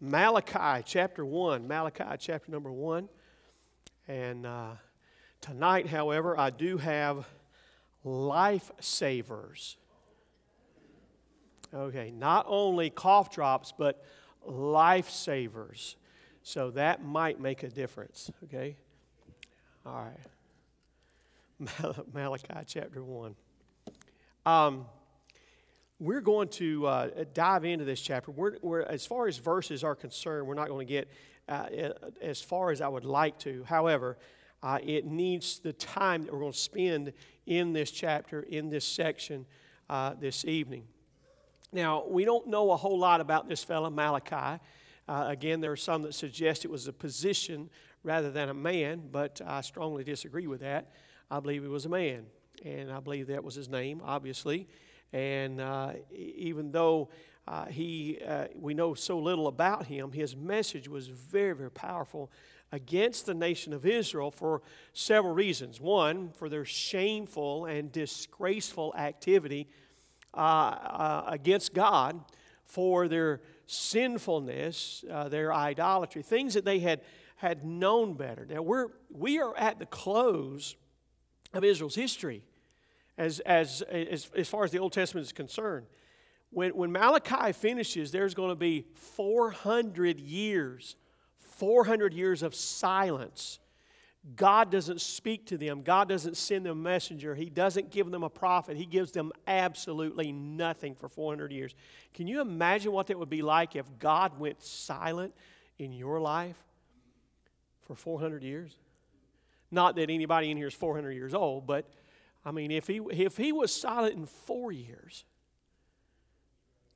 Malachi chapter 1. Malachi chapter number 1. And uh, tonight, however, I do have lifesavers. Okay, not only cough drops, but lifesavers. So that might make a difference, okay? All right. Malachi chapter 1. Um, we're going to uh, dive into this chapter. We're, we're, as far as verses are concerned, we're not going to get uh, as far as I would like to. However, uh, it needs the time that we're going to spend in this chapter, in this section uh, this evening. Now, we don't know a whole lot about this fellow, Malachi. Uh, again, there are some that suggest it was a position rather than a man, but I strongly disagree with that. I believe he was a man, and I believe that was his name, obviously. And uh, even though uh, he, uh, we know so little about him, his message was very, very powerful against the nation of Israel for several reasons. One, for their shameful and disgraceful activity uh, uh, against God, for their sinfulness, their idolatry, things that they had, had known better. Now, we're, we are at the close of Israel's history as, as, as, as far as the Old Testament is concerned. When, when Malachi finishes, there's going to be 400 years, 400 years of silence. God doesn't speak to them. God doesn't send them a messenger. He doesn't give them a prophet. He gives them absolutely nothing for 400 years. Can you imagine what that would be like if God went silent in your life for 400 years? Not that anybody in here is 400 years old, but I mean, if he, if he was silent in four years,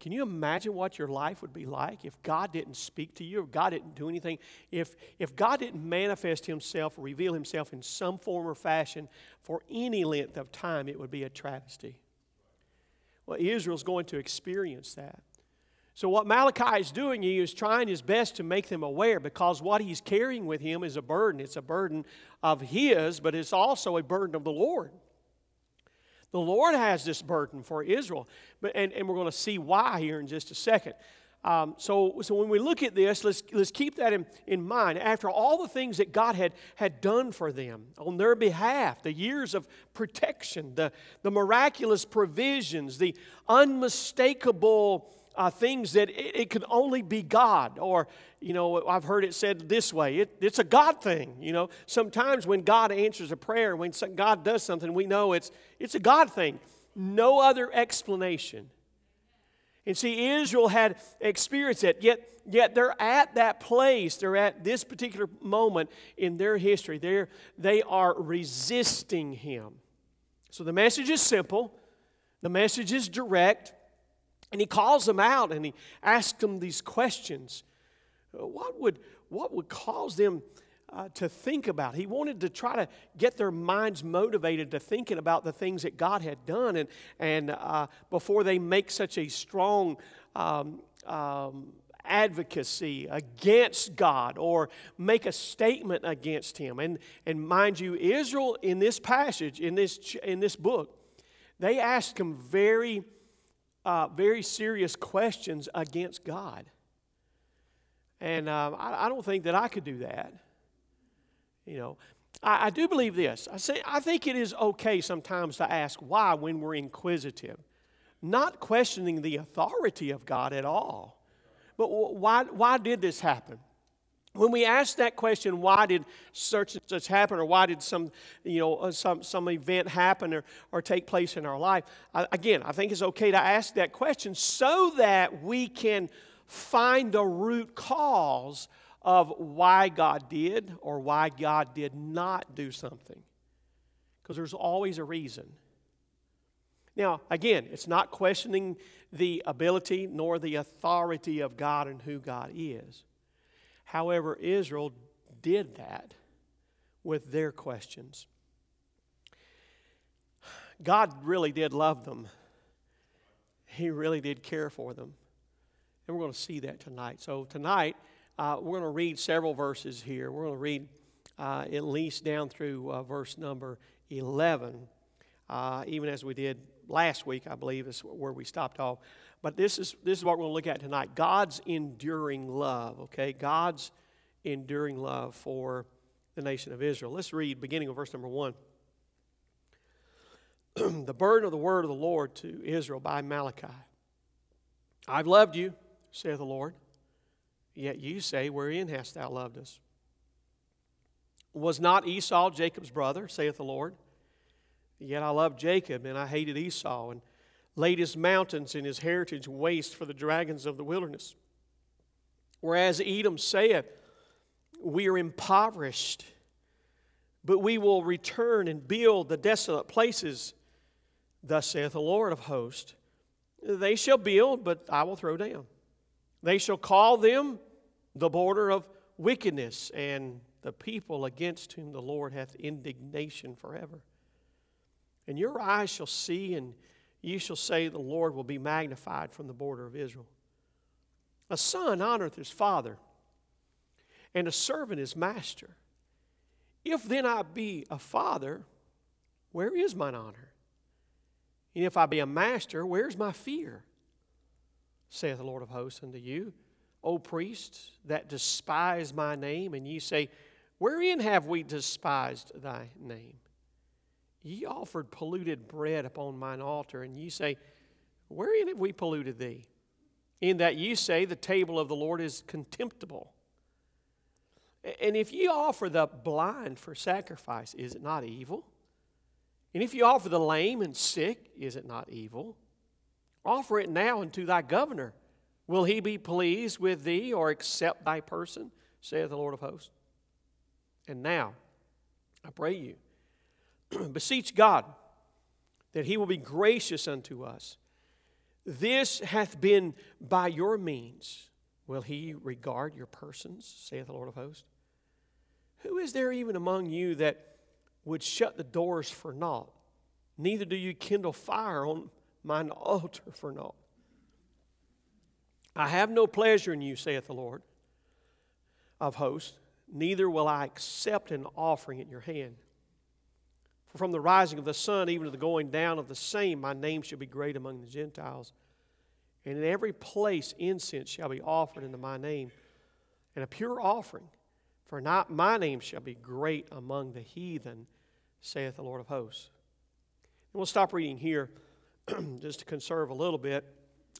can you imagine what your life would be like if God didn't speak to you, if God didn't do anything? If, if God didn't manifest Himself reveal Himself in some form or fashion for any length of time, it would be a travesty. Well, Israel's going to experience that. So, what Malachi is doing, he is trying his best to make them aware because what he's carrying with him is a burden. It's a burden of his, but it's also a burden of the Lord. The Lord has this burden for Israel, but, and, and we're going to see why here in just a second. Um, so, so when we look at this, let's, let's keep that in, in mind. After all the things that God had, had done for them on their behalf, the years of protection, the, the miraculous provisions, the unmistakable uh, things that it, it could only be God. Or, you know, I've heard it said this way it, it's a God thing. You know, sometimes when God answers a prayer, when God does something, we know it's, it's a God thing. No other explanation. And see, Israel had experienced it, yet, yet they're at that place, they're at this particular moment in their history. They're, they are resisting Him. So the message is simple, the message is direct. And he calls them out and he asks them these questions. What would, what would cause them uh, to think about? He wanted to try to get their minds motivated to thinking about the things that God had done and, and uh, before they make such a strong um, um, advocacy against God or make a statement against Him. And, and mind you, Israel in this passage, in this, in this book, they ask him very uh, very serious questions against God. And um, I, I, don't think that I could do that. You know, I, I do believe this. I, say, I think it is okay sometimes to ask why when we're inquisitive, not questioning the authority of God at all. But why, why did this happen? When we ask that question, why did such and such happen, or why did some, you know, uh, some, some event happen or, or take place in our life, I, again, I think it's okay to ask that question so that we can find the root cause of why God did or why God did not do something. Because there's always a reason. Now, again, it's not questioning the ability nor the authority of God and who God is. However, Israel did that with their questions. God really did love them, He really did care for them. And we're going to see that tonight. So, tonight, uh, we're going to read several verses here. We're going to read uh, at least down through uh, verse number 11, uh, even as we did last week, I believe, is where we stopped off. But this is, this is what we're going to look at tonight God's enduring love, okay? God's enduring love for the nation of Israel. Let's read beginning of verse number one. the burden of the word of the Lord to Israel by Malachi. I've loved you, saith the Lord. Yet you say, Wherein hast thou loved us? Was not Esau Jacob's brother, saith the Lord? Yet I loved Jacob, and I hated Esau, and laid his mountains and his heritage waste for the dragons of the wilderness. Whereas Edom saith, We are impoverished, but we will return and build the desolate places. Thus saith the Lord of hosts They shall build, but I will throw down. They shall call them the border of wickedness, and the people against whom the Lord hath indignation forever. And your eyes shall see, and you shall say, The Lord will be magnified from the border of Israel. A son honoreth his father, and a servant his master. If then I be a father, where is mine honor? And if I be a master, where's my fear? saith the Lord of hosts unto you, O priests that despise my name, and ye say, Wherein have we despised thy name? Ye offered polluted bread upon mine altar, and ye say, Wherein have we polluted thee? In that ye say, The table of the Lord is contemptible. And if ye offer the blind for sacrifice, is it not evil? And if ye offer the lame and sick, is it not evil? Offer it now unto thy governor. Will he be pleased with thee or accept thy person? saith the Lord of hosts. And now, I pray you, beseech God that he will be gracious unto us. This hath been by your means. Will he regard your persons, saith the Lord of hosts? Who is there even among you that would shut the doors for naught? Neither do you kindle fire on mine altar for naught. I have no pleasure in you, saith the Lord of hosts, neither will I accept an offering at your hand. For from the rising of the sun even to the going down of the same, my name shall be great among the Gentiles. And in every place incense shall be offered into my name, and a pure offering. For not my name shall be great among the heathen, saith the Lord of hosts. And we'll stop reading here. just to conserve a little bit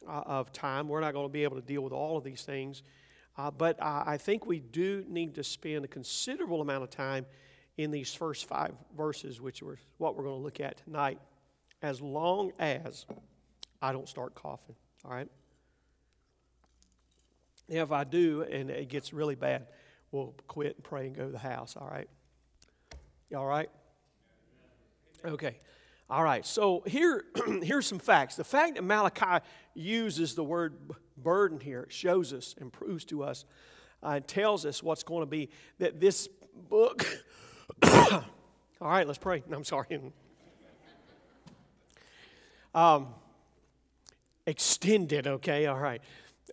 uh, of time. We're not going to be able to deal with all of these things. Uh, but I think we do need to spend a considerable amount of time in these first five verses, which are what we're going to look at tonight, as long as I don't start coughing. All right? If I do and it gets really bad, we'll quit and pray and go to the house. All right? You all right? Okay. All right, so here, here's some facts. The fact that Malachi uses the word burden here shows us and proves to us uh, and tells us what's going to be that this book. all right, let's pray. No, I'm sorry. Um, extended, okay, all right,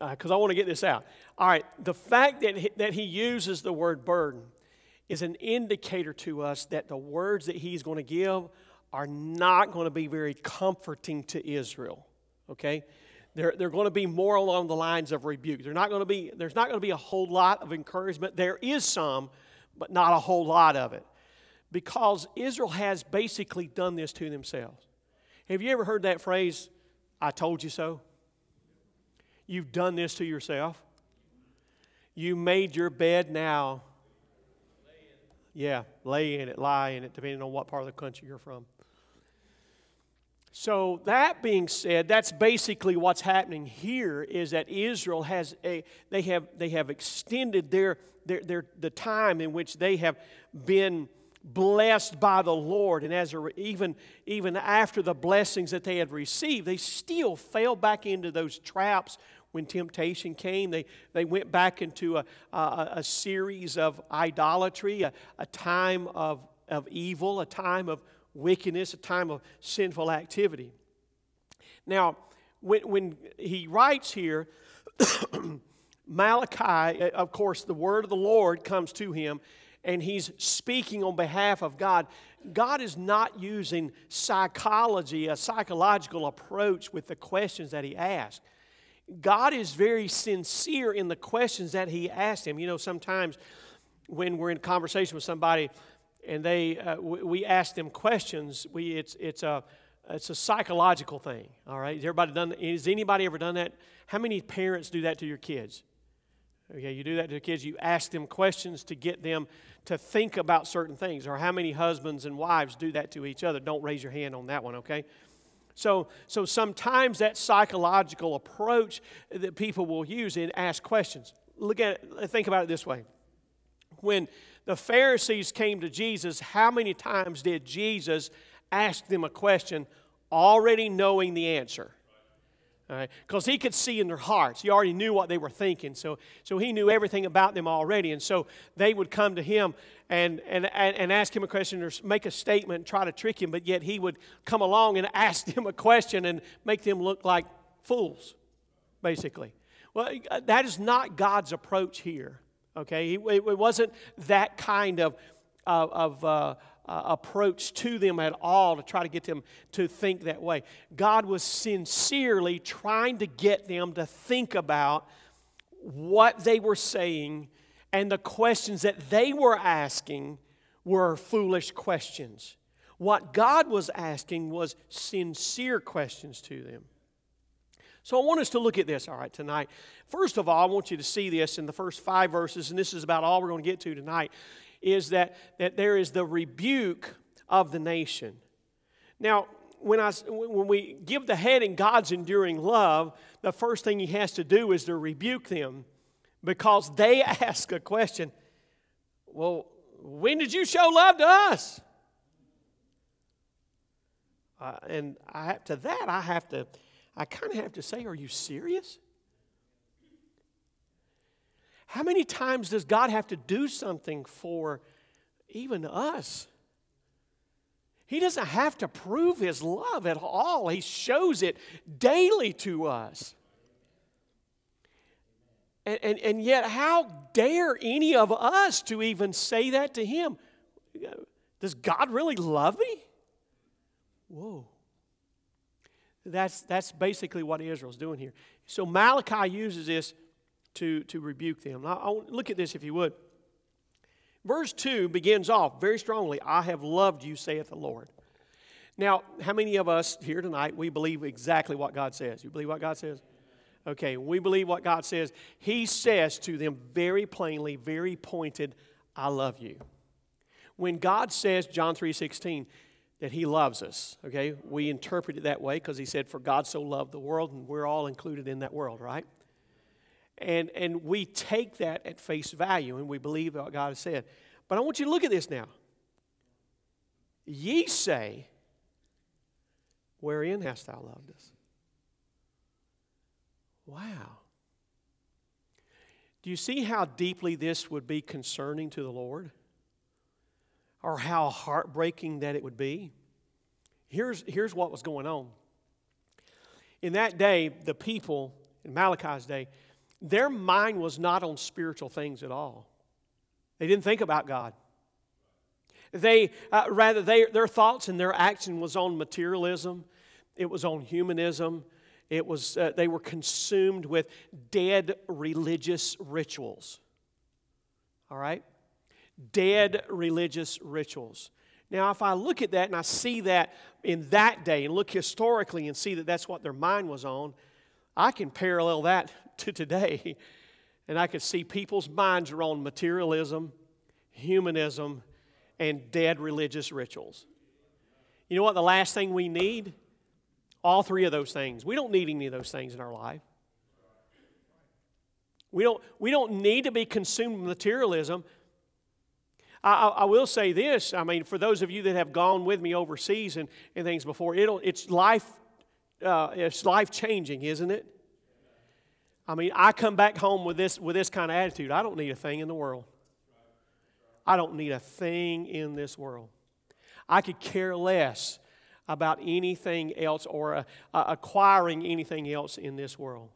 because uh, I want to get this out. All right, the fact that he, that he uses the word burden is an indicator to us that the words that he's going to give are not going to be very comforting to Israel. Okay? They're, they're going to be more along the lines of rebuke. They're not going to be, there's not going to be a whole lot of encouragement. There is some, but not a whole lot of it. Because Israel has basically done this to themselves. Have you ever heard that phrase, I told you so? You've done this to yourself. You made your bed now. Yeah, lay in it, lie in it, depending on what part of the country you're from. So, that being said, that's basically what's happening here is that Israel has a, they have, they have extended their, their, their, the time in which they have been blessed by the Lord. And as a, even, even after the blessings that they had received, they still fell back into those traps when temptation came. They, they went back into a, a, a series of idolatry, a, a time of, of evil, a time of wickedness, a time of sinful activity. Now, when, when he writes here, Malachi, uh, of course, the word of the Lord comes to him, and he's speaking on behalf of God. God is not using psychology, a psychological approach with the questions that he asks. God is very sincere in the questions that He asked him. You know, sometimes when we're in conversation with somebody and they uh, we ask them questions, we it's it's a it's a psychological thing. All right, has everybody done? Has anybody ever done that? How many parents do that to your kids? Okay, you do that to the kids. You ask them questions to get them to think about certain things. Or how many husbands and wives do that to each other? Don't raise your hand on that one, okay? So, so sometimes that psychological approach that people will use and ask questions. Look at it, think about it this way. When the Pharisees came to Jesus, how many times did Jesus ask them a question already knowing the answer? Because he could see in their hearts. He already knew what they were thinking. So, so he knew everything about them already. And so they would come to him and, and, and ask him a question or make a statement and try to trick him, but yet he would come along and ask them a question and make them look like fools, basically. Well, that is not God's approach here. Okay? It, wasn't that kind of, of, of uh, uh, approach to them at all to try to get them to think that way. God was sincerely trying to get them to think about what they were saying and the questions that they were asking were foolish questions. What God was asking was sincere questions to them. So I want us to look at this, all right, tonight. First of all, I want you to see this in the first five verses, and this is about all we're going to get to tonight is that, that there is the rebuke of the nation. Now, when, I, when we give the heading God's enduring love, the first thing he has to do is to rebuke them because they ask a question Well, when did you show love to us? Uh, and I, to that, I have to, I kind of have to say, Are you serious? How many times does God have to do something for even us? He doesn't have to prove his love at all. He shows it daily to us. And, and, and yet, how dare any of us to even say that to him? Does God really love me? Whoa. That's, that's basically what Israel's doing here. So Malachi uses this to, to rebuke them. I, look at this if you would. Verse 2 begins off very strongly I have loved you, saith the Lord. Now, how many of us here tonight, we believe exactly what God says? You believe what God says? Okay, we believe what God says. He says to them very plainly, very pointed, I love you. When God says, John 3 16, that He loves us, okay, we interpret it that way because He said, For God so loved the world, and we're all included in that world, right? And, and we take that at face value and we believe what God has said. But I want you to look at this now. Ye say, Wherein hast thou loved us? Wow. Do you see how deeply this would be concerning to the Lord? Or how heartbreaking that it would be? Here's, here's what was going on. In that day, the people, in Malachi's day, their mind was not on spiritual things at all. They didn't think about God. They, uh, rather, they, their thoughts and their action was on materialism. It was on humanism. It was, uh, they were consumed with dead religious rituals. All right? Dead religious rituals. Now, if I look at that and I see that in that day and look historically and see that that's what their mind was on, I can parallel that to today. And I could see people's minds are on materialism, humanism, and dead religious rituals. You know what? The last thing we need? All three of those things. We don't need any of those things in our life. We don't, we don't need to be consumed with materialism. I, I, will say this I mean, for those of you that have gone with me overseas and, and things before, it'll, it's life, uh, it's life changing, isn't it? I mean, I come back home with this, with this kind of attitude. I don't need a thing in the world. I don't need a thing in this world. I could care less about anything else or uh, uh, acquiring anything else in this world.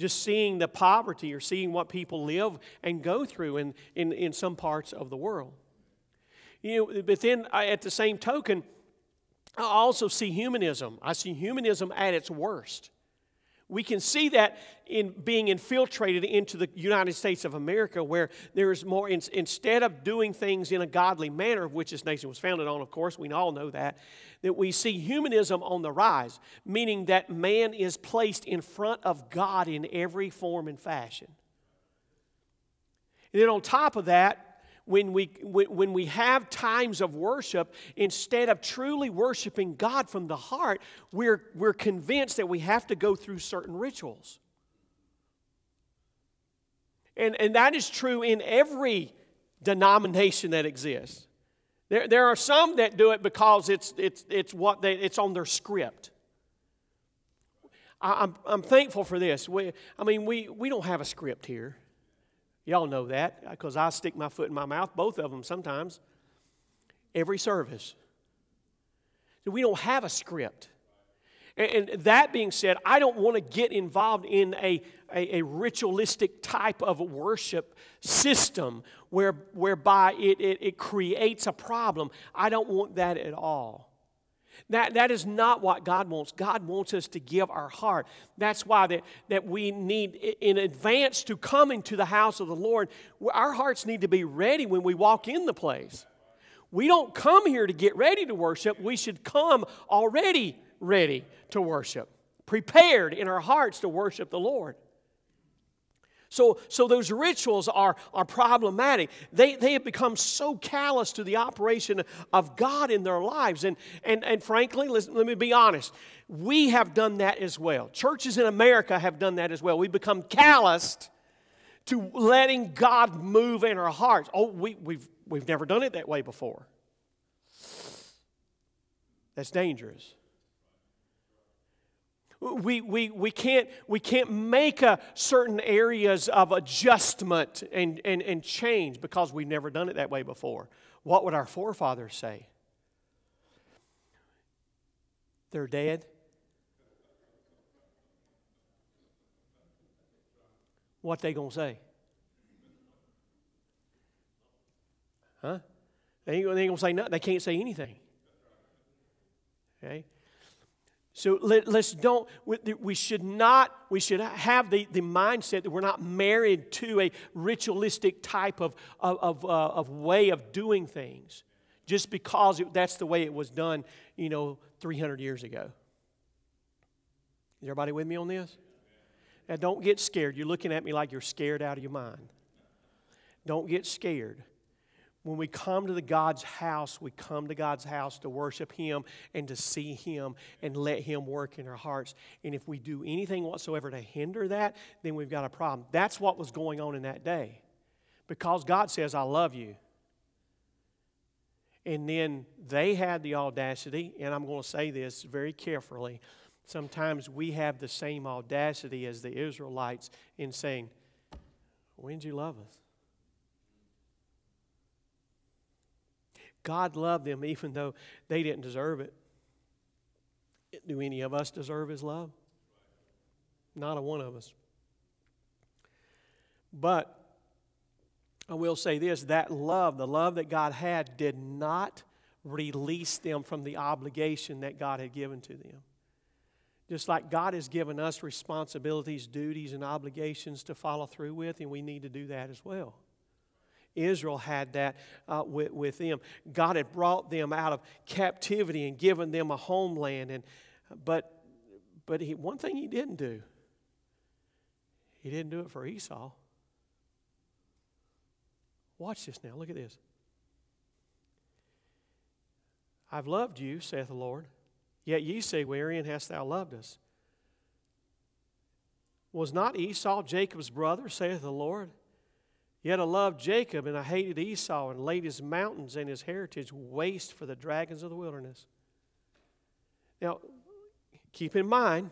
Just seeing the poverty or seeing what people live and go through in, in, in some parts of the world. You know, but then I, at the same token, I also see humanism. I see humanism at its worst We can see that in being infiltrated into the United States of America, where there is more, in, instead of doing things in a godly manner, of which this nation was founded on, of course, we all know that, that we see humanism on the rise, meaning that man is placed in front of God in every form and fashion. And then on top of that, when we, when we have times of worship, instead of truly worshiping God from the heart, we're, we're convinced that we have to go through certain rituals. And, and that is true in every denomination that exists. There, there are some that do it because it's, it's, it's, what they, it's on their script. I, I'm, I'm thankful for this. We, I mean, we, we don't have a script here. Y'all know that because I stick my foot in my mouth, both of them sometimes, every service. So we don't have a script. And, that being said, I don't want to get involved in a, a, a, ritualistic type of worship system where, whereby it, it, it creates a problem. I don't want that at all. That, that is not what God wants. God wants us to give our heart. That's why that, that we need, in advance to come into the house of the Lord, our hearts need to be ready when we walk in the place. We don't come here to get ready to worship. We should come already ready to worship, prepared in our hearts to worship the Lord. So, so those rituals are, are problematic. They, they have become so callous to the operation of God in their lives. And, and, and frankly, let let me be honest, we have done that as well. Churches in America have done that as well. We've become calloused to letting God move in our hearts. Oh, we, we've, we've never done it that way before. That's dangerous we, we, we, can't, we can't make a certain areas of adjustment and, and, and change because we've never done it that way before. What would our forefathers say? They're dead. What they gonna say? Huh? They ain't, they ain't gonna say nothing. They can't say anything. Okay? So let, us don't, we should not, we should have the, the mindset that we're not married to a ritualistic type of, of, of, uh, of way of doing things just because it, that's the way it was done, you know, 300 years ago. Is everybody with me on this? Now, don't get scared. You're looking at me like you're scared out of your mind. Don't get scared. When we come to the God's house, we come to God's house to worship Him and to see Him and let Him work in our hearts. And if we do anything whatsoever to hinder that, then we've got a problem. That's what was going on in that day. Because God says, I love you. And then they had the audacity, and I'm going to say this very carefully. Sometimes we have the same audacity as the Israelites in saying, When did you love us? God loved them even though they didn't deserve it. Do any of us deserve His love? Not a one of us. But I will say this that love, the love that God had, did not release them from the obligation that God had given to them. Just like God has given us responsibilities, duties, and obligations to follow through with, and we need to do that as well. Israel had that uh, with, with them. God had brought them out of captivity and given them a homeland. And, but but he, one thing he didn't do, he didn't do it for Esau. Watch this now. Look at this. I've loved you, saith the Lord. Yet ye say, Wherein hast thou loved us? Was not Esau Jacob's brother, saith the Lord? Yet I loved Jacob and I hated Esau and laid his mountains and his heritage waste for the dragons of the wilderness. Now, keep in mind,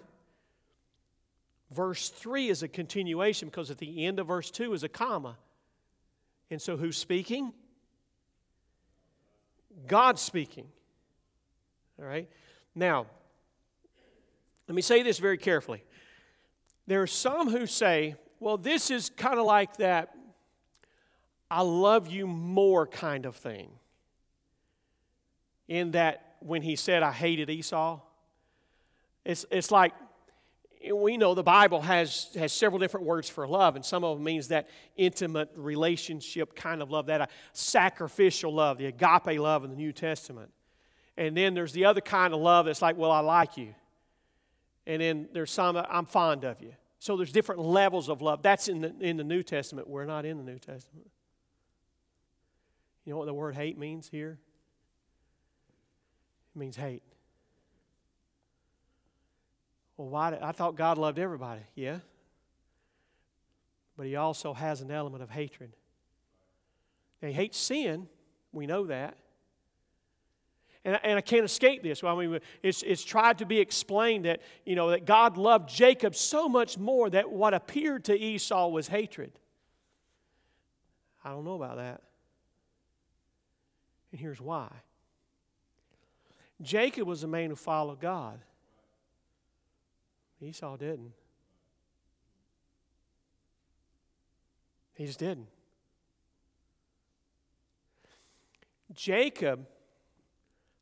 verse 3 is a continuation because at the end of verse 2 is a comma. And so who's speaking? God speaking. All right? Now, let me say this very carefully. There are some who say, well, this is kind of like that I love you more kind of thing. In that, when he said, I hated Esau, it's, it's like we know the Bible has, has several different words for love, and some of them means that intimate relationship kind of love, that uh, sacrificial love, the agape love in the New Testament. And then there's the other kind of love that's like, well, I like you. And then there's some, I'm fond of you. So there's different levels of love. That's in the, in the New Testament. We're not in the New Testament. You know what the word hate means here? It means hate. Well, why? Did, I thought God loved everybody. Yeah. But He also has an element of hatred. Now, He hates sin. We know that. And, and I can't escape this. Well, I mean, it's, it's tried to be explained that, you know, that God loved Jacob so much more that what appeared to Esau was hatred. I don't know about that. And here's why Jacob was a man who followed God, Esau didn't. He just didn't. Jacob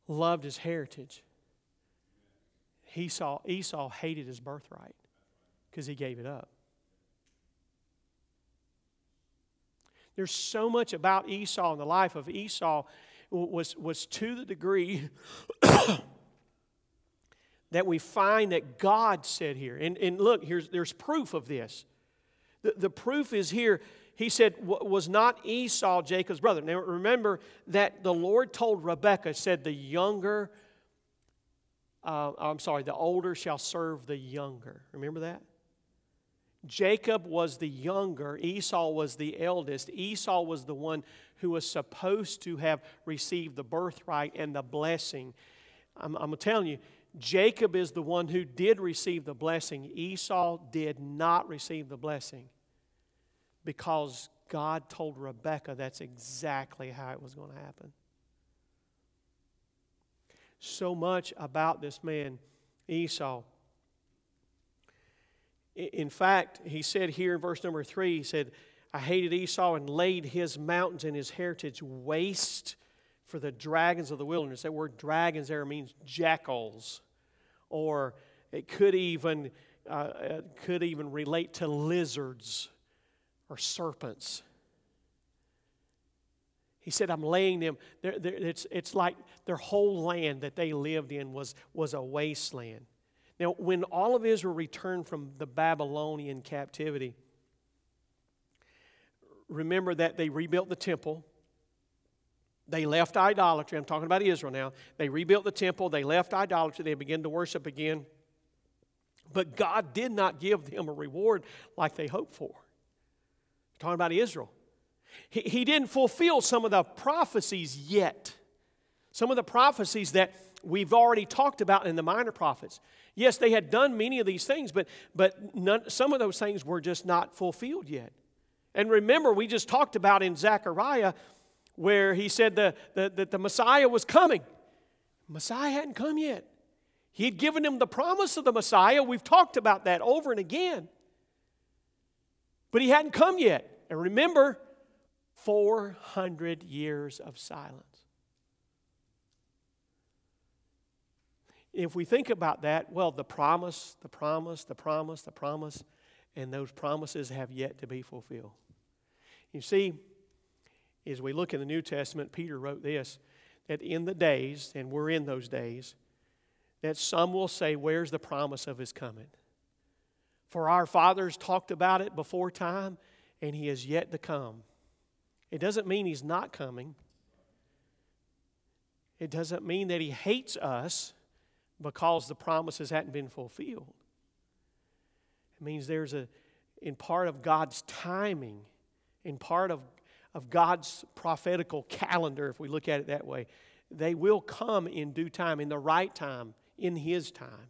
loved his heritage. He saw, Esau hated his birthright because he gave it up. There's so much about Esau and the life of Esau was, was to the degree that we find that God said here. And, and look, here's, there's proof of this. The, the proof is here he said, was not Esau Jacob's brother. Now remember that the Lord told Rebekah, said, the younger, uh, I'm sorry, the older shall serve the younger. Remember that? Jacob was the younger, Esau was the eldest. Esau was the one who was supposed to have received the birthright and the blessing. I'm, I'm telling you, Jacob is the one who did receive the blessing. Esau did not receive the blessing because God told Rebekah that's exactly how it was going to happen. So much about this man, Esau. In fact, he said here in verse number three, he said, I hated Esau and laid his mountains and his heritage waste for the dragons of the wilderness. That word dragons there means jackals, or it could even, uh, could even relate to lizards or serpents. He said, I'm laying them, they're, they're, it's, it's like their whole land that they lived in was, was a wasteland. Now, when all of Israel returned from the Babylonian captivity, remember that they rebuilt the temple. They left idolatry. I'm talking about Israel now. They rebuilt the temple. They left idolatry. They began to worship again. But God did not give them a reward like they hoped for talking about Israel. He, he didn't fulfill some of the prophecies yet. Some of the prophecies that we've already talked about in the minor prophets. Yes, they had done many of these things, but, but none, some of those things were just not fulfilled yet. And remember, we just talked about in Zechariah where he said the, the, that the Messiah was coming. Messiah hadn't come yet. He had given him the promise of the Messiah. We've talked about that over and again. But he hadn't come yet. And remember, 400 years of silence. If we think about that, well, the promise, the promise, the promise, the promise, and those promises have yet to be fulfilled. You see, as we look in the New Testament, Peter wrote this that in the days, and we're in those days, that some will say, Where's the promise of his coming? For our fathers talked about it before time, and he is yet to come. It doesn't mean he's not coming. It doesn't mean that he hates us because the promises hadn't been fulfilled. It means there's a, in part of God's timing, in part of, of God's prophetical calendar, if we look at it that way, they will come in due time, in the right time, in His time.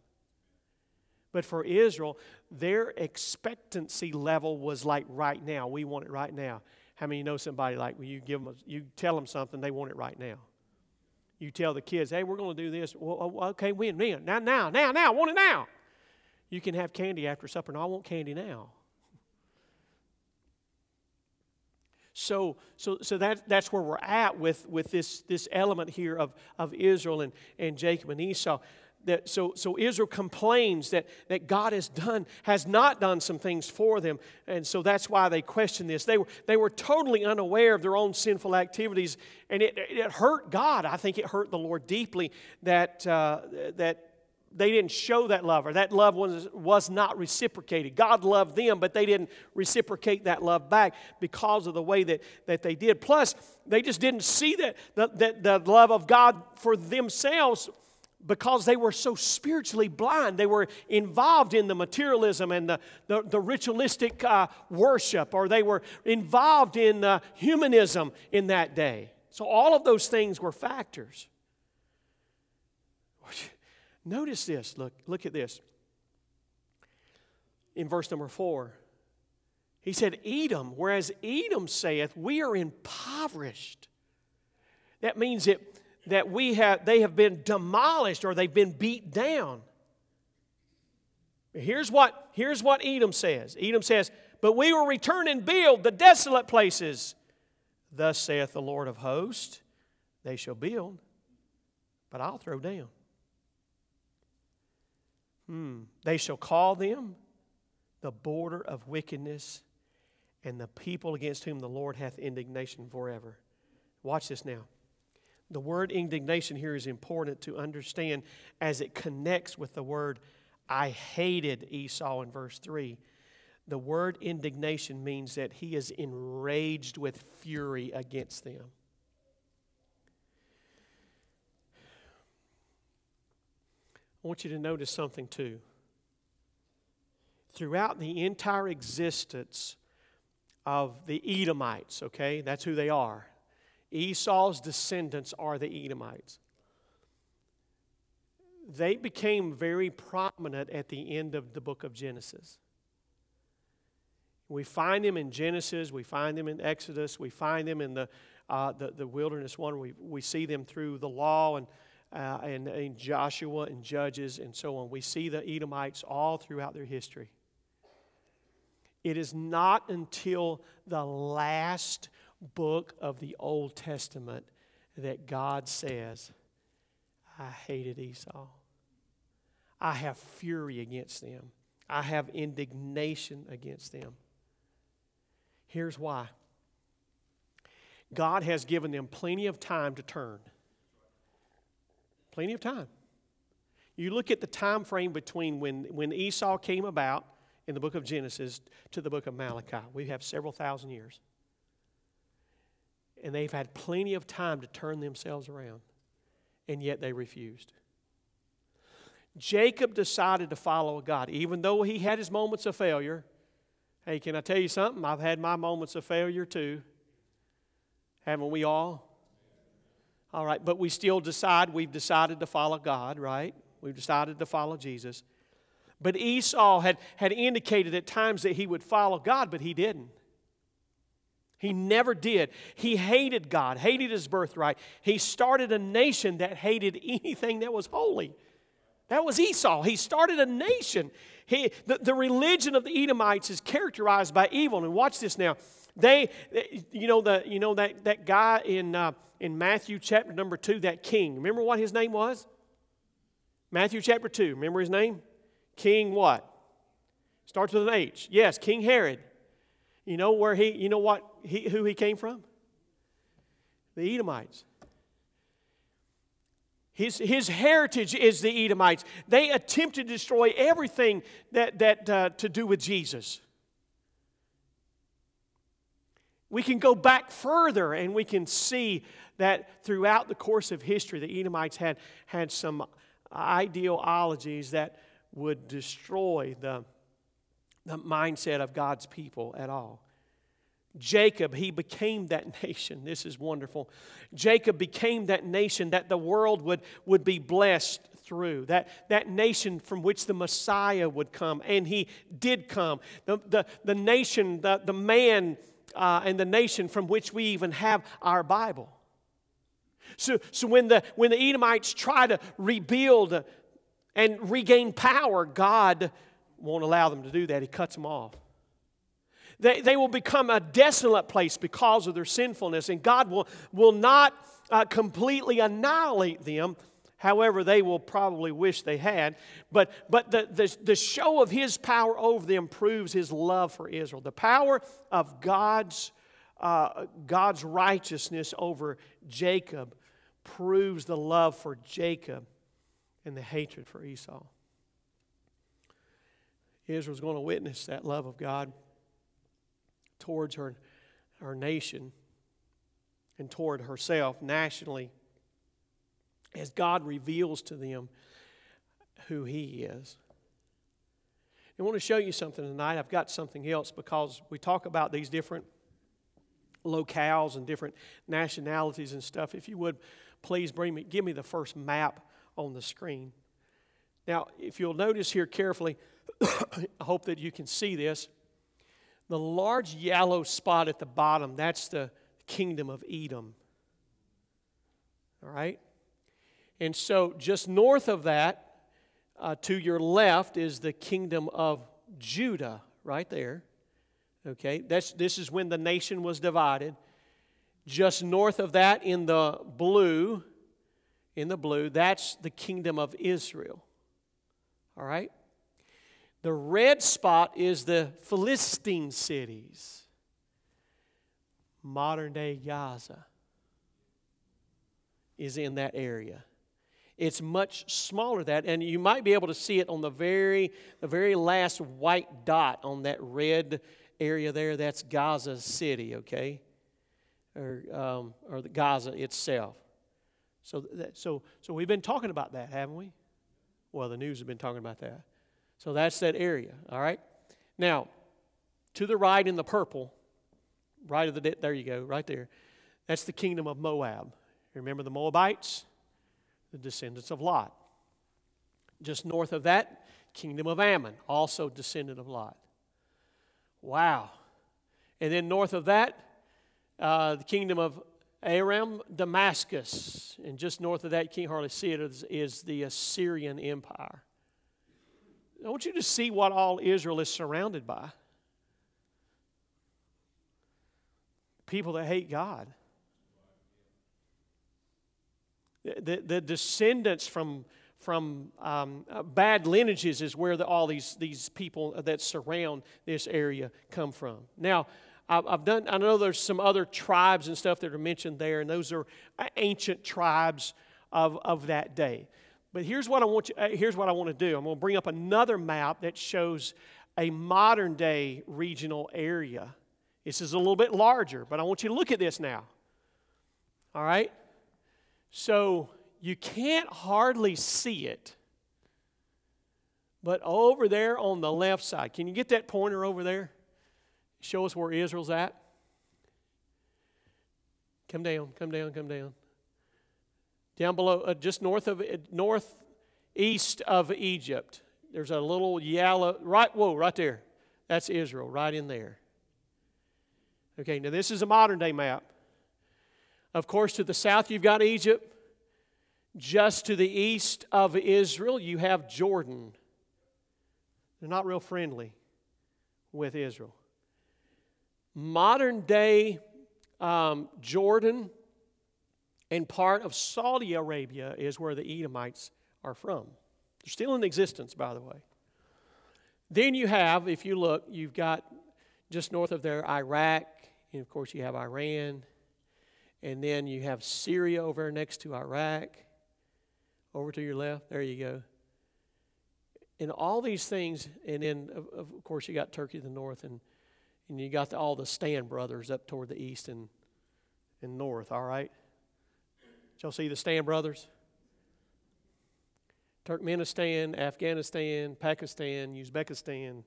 But for Israel, their expectancy level was like right now. We want it right now. How many know somebody like when you give them, a, you tell them something, they want it right now. You tell the kids, hey, we're going to do this. Well, oh, okay, when, when? Now, now, now, now, want it now. You can have candy after supper. No, I want candy now. So, so, so that, that's where we're at with, with this, this element here of, of Israel and, and Jacob and Esau that so, so Israel complains that, that God has done has not done some things for them, and so that's why they question this. They were, they were totally unaware of their own sinful activities, and it, it hurt God. I think it hurt the Lord deeply that, uh, that they didn't show that love or that love was, was not reciprocated. God loved them, but they didn't reciprocate that love back because of the way that, that they did. Plus, they just didn't see that, that, the love of God for themselves because they were so spiritually blind. They were involved in the materialism and the, the, the ritualistic uh, worship, or they were involved in uh, humanism in that day. So, all of those things were factors. Notice this. Look, look at this. In verse number four, he said, Edom, whereas Edom saith, We are impoverished. That means that, that we have, they have been demolished or they've been beat down. Here's what, here's what Edom says Edom says, But we will return and build the desolate places. Thus saith the Lord of hosts, They shall build, but I'll throw down. Hmm. They shall call them the border of wickedness and the people against whom the Lord hath indignation forever. Watch this now. The word indignation here is important to understand as it connects with the word I hated Esau in verse 3. The word indignation means that he is enraged with fury against them. I want you to notice something too. Throughout the entire existence of the Edomites, okay, that's who they are. Esau's descendants are the Edomites. They became very prominent at the end of the book of Genesis. We find them in Genesis, we find them in Exodus, we find them in the, uh, the, the wilderness one. We, we see them through the law and uh, and, and Joshua and Judges and so on. We see the Edomites all throughout their history. It is not until the last book of the Old Testament that God says, I hated Esau. I have fury against them. I have indignation against them. Here's why God has given them plenty of time to turn. Plenty of time. You look at the time frame between when, when Esau came about in the book of Genesis to the book of Malachi. We have several thousand years. And they've had plenty of time to turn themselves around, and yet they refused. Jacob decided to follow God, even though he had his moments of failure. Hey, can I tell you something? I've had my moments of failure too. Haven't we all? All right, but we still decide, we've decided to follow God, right? We've decided to follow Jesus. But Esau had, had indicated at times that he would follow God, but he didn't. He never did. He hated God, hated his birthright. He started a nation that hated anything that was holy. That was Esau. He started a nation. He, the, the religion of the Edomites is characterized by evil. And watch this now. They, you know, the, you know that, that guy in, uh, in Matthew chapter number 2, that king. Remember what his name was? Matthew chapter 2. Remember his name? King what? Starts with an H. Yes, King Herod. You know where he, you know what, he, who he came from? The Edomites. His, his heritage is the Edomites. They attempted to destroy everything that, that uh, to do with Jesus. We can go back further and we can see that throughout the course of history, the Edomites had, had some ideologies that would destroy the, the mindset of God's people at all. Jacob, he became that nation. This is wonderful. Jacob became that nation that the world would, would be blessed through, that, that nation from which the Messiah would come. And he did come. The, the, the nation, the, the man uh, and the nation from which we even have our Bible. So, so when, the, when the Edomites try to rebuild and regain power, God won't allow them to do that. He cuts them off. They, they will become a desolate place because of their sinfulness, and God will, will not uh, completely annihilate them. However, they will probably wish they had. But, but the, the, the show of his power over them proves his love for Israel. The power of God's, uh, God's righteousness over Jacob proves the love for Jacob and the hatred for Esau. Israel's going to witness that love of God towards her, her nation and toward herself nationally as God reveals to them who He is. I want to show you something tonight. I've got something else because we talk about these different locales and different nationalities and stuff. If you would, please bring me, give me the first map on the screen. Now, if you'll notice here carefully, I hope that you can see this. The large yellow spot at the bottom, that's the kingdom of Edom. All right? And so, just north of that, uh, to your left, is the kingdom of Judah, right there. Okay, that's, this is when the nation was divided. Just north of that, in the blue, in the blue, that's the kingdom of Israel. All right? The red spot is the Philistine cities, modern day Gaza is in that area. It's much smaller that, and you might be able to see it on the very, the very last white dot on that red area there. That's Gaza City, okay, or um, or the Gaza itself. So that, so so we've been talking about that, haven't we? Well, the news has been talking about that. So that's that area. All right. Now, to the right in the purple, right of the there you go, right there. That's the kingdom of Moab. Remember the Moabites? The descendants of Lot. Just north of that, kingdom of Ammon, also descendant of Lot. Wow. And then north of that, uh, the kingdom of Aram, Damascus. And just north of that, can't hardly see it, is, is the Assyrian Empire. I want you to see what all Israel is surrounded by. People that hate God. The, the descendants from, from um, uh, bad lineages is where the, all these, these people that surround this area come from. Now, I've done, I know there's some other tribes and stuff that are mentioned there, and those are ancient tribes of, of that day. But here's what I want you, uh, here's what I want to do. I'm going to bring up another map that shows a modern day regional area. This is a little bit larger, but I want you to look at this now. All right? So you can't hardly see it. But over there on the left side, can you get that pointer over there? Show us where Israel's at. Come down, come down, come down. Down below, uh, just north of uh, northeast of Egypt, there's a little yellow right. Whoa, right there. That's Israel, right in there. Okay, now this is a modern day map. Of course, to the south, you've got Egypt. Just to the east of Israel, you have Jordan. They're not real friendly with Israel. Modern day um, Jordan and part of Saudi Arabia is where the Edomites are from. They're still in existence, by the way. Then you have, if you look, you've got just north of there Iraq, and of course you have Iran, and then you have Syria over next to Iraq. Over to your left, there you go. And all these things, and then of, of course you got Turkey to the north, and, and you got the, all the Stan brothers up toward the east and, and north, all right? Did y'all see the Stan brothers? Turkmenistan, Afghanistan, Pakistan, Uzbekistan,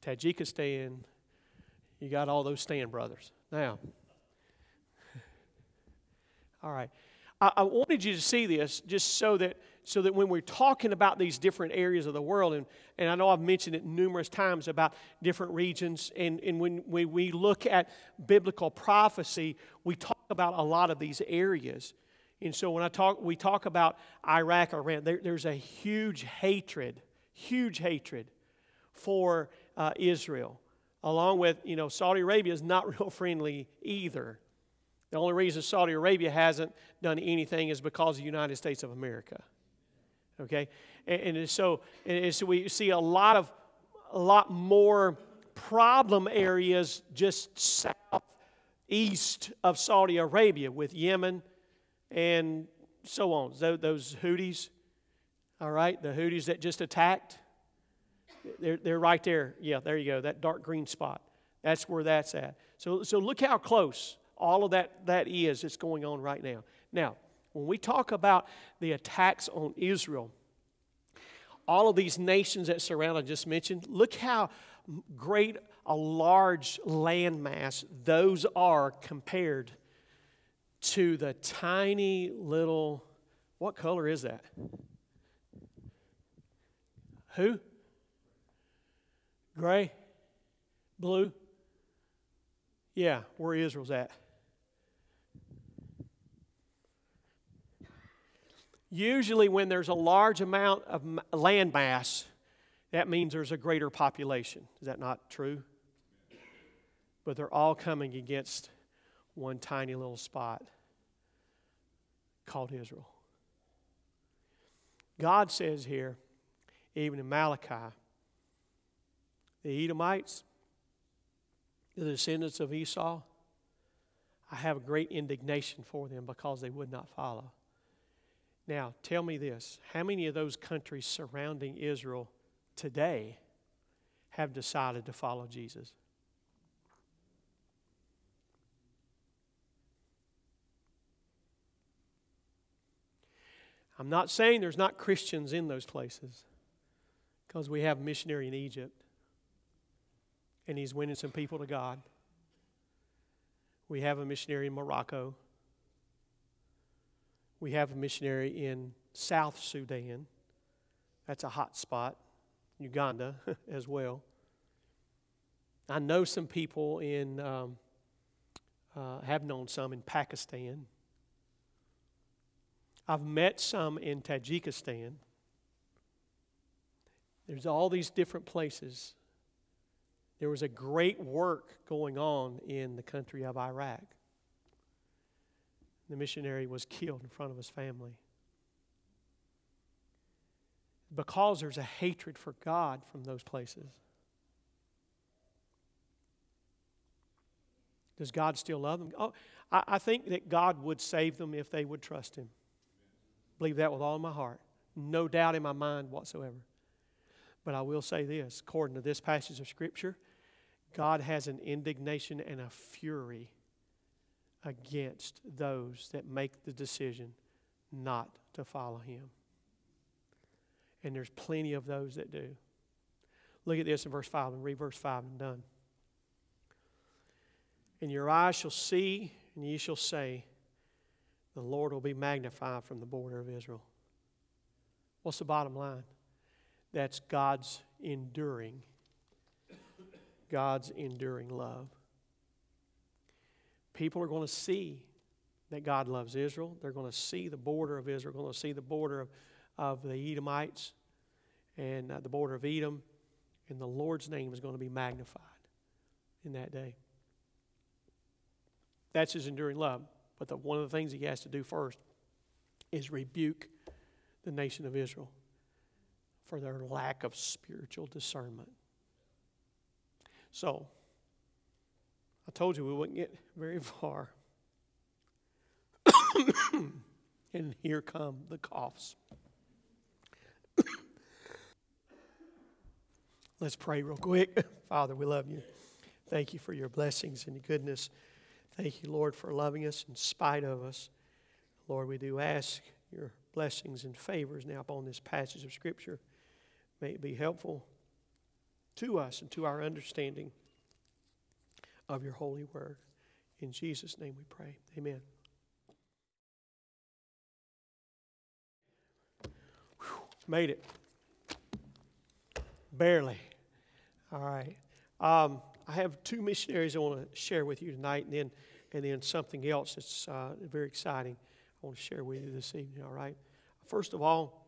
Tajikistan. You got all those Stan brothers. Now, all right. I, I, wanted you to see this just so that so that when we're talking about these different areas of the world, and, and I know I've mentioned it numerous times about different regions, and, and when, when we look at biblical prophecy, we talk about a lot of these areas. And so when I talk, we talk about Iraq, Iran, there, there's a huge hatred, huge hatred for uh, Israel, along with, you know, Saudi Arabia is not real friendly either The only reason Saudi Arabia hasn't done anything is because of the United States of America. Okay? And, and so, and so we see a lot of a lot more problem areas just southeast of Saudi Arabia with Yemen and so on. Those Houthis, all right, the Houthis that just attacked, they're, they're right there. Yeah, there you go, that dark green spot. That's where that's at. So, so look how close all of that, that is that's going on right now. Now, when we talk about the attacks on Israel, all of these nations that surround, I just mentioned, look how great a large landmass those are compared to the tiny little, what color is that? Who? Gray? Blue? Yeah, where Israel's at. Usually, when there's a large amount of land mass, that means there's a greater population. Is that not true? But they're all coming against one tiny little spot called Israel. God says here, even in Malachi, the Edomites, the descendants of Esau, I have a great indignation for them because they would not follow. Now, tell me this how many of those countries surrounding Israel today have decided to follow Jesus? I'm not saying there's not Christians in those places because we have a missionary in Egypt and he's winning some people to God. We have a missionary in Morocco we have a missionary in South Sudan. That's a hot spot. Uganda as well. I know some people in, um, uh, have known some in Pakistan. I've met some in Tajikistan. There's all these different places. There was a great work going on in the country of Iraq. The missionary was killed in front of his family. Because there's a hatred for God from those places. Does God still love them? Oh, I, I think that God would save them if they would trust Him. Believe that with all my heart. No doubt in my mind whatsoever. But I will say this according to this passage of Scripture, God has an indignation and a fury against those that make the decision not to follow him. And there's plenty of those that do. Look at this in verse 5 and read verse 5 and done. And your eyes shall see, and ye shall say, The Lord will be magnified from the border of Israel. What's the bottom line? That's God's enduring, God's enduring love. People are going to see that God loves Israel. They're going to see the border of Israel, They're going to see the border of, of the Edomites and uh, the border of Edom, and the Lord's name is going to be magnified in that day. That's his enduring love. But the, one of the things he has to do first is rebuke the nation of Israel for their lack of spiritual discernment. So, I told you we wouldn't get very far. and here come the coughs. Let's pray real quick. Father, we love you. Thank you for your blessings and your goodness. Thank you, Lord, for loving us in spite of us. Lord, we do ask your blessings and favors now upon this passage of Scripture. May it be helpful to us and to our understanding of your holy word. In Jesus' name we pray. Amen. Whew, made it. Barely. All right. Um, I have two missionaries I want to share with you tonight, and then, and then something else that's uh, very exciting I want to share with you this evening. All right. First of all,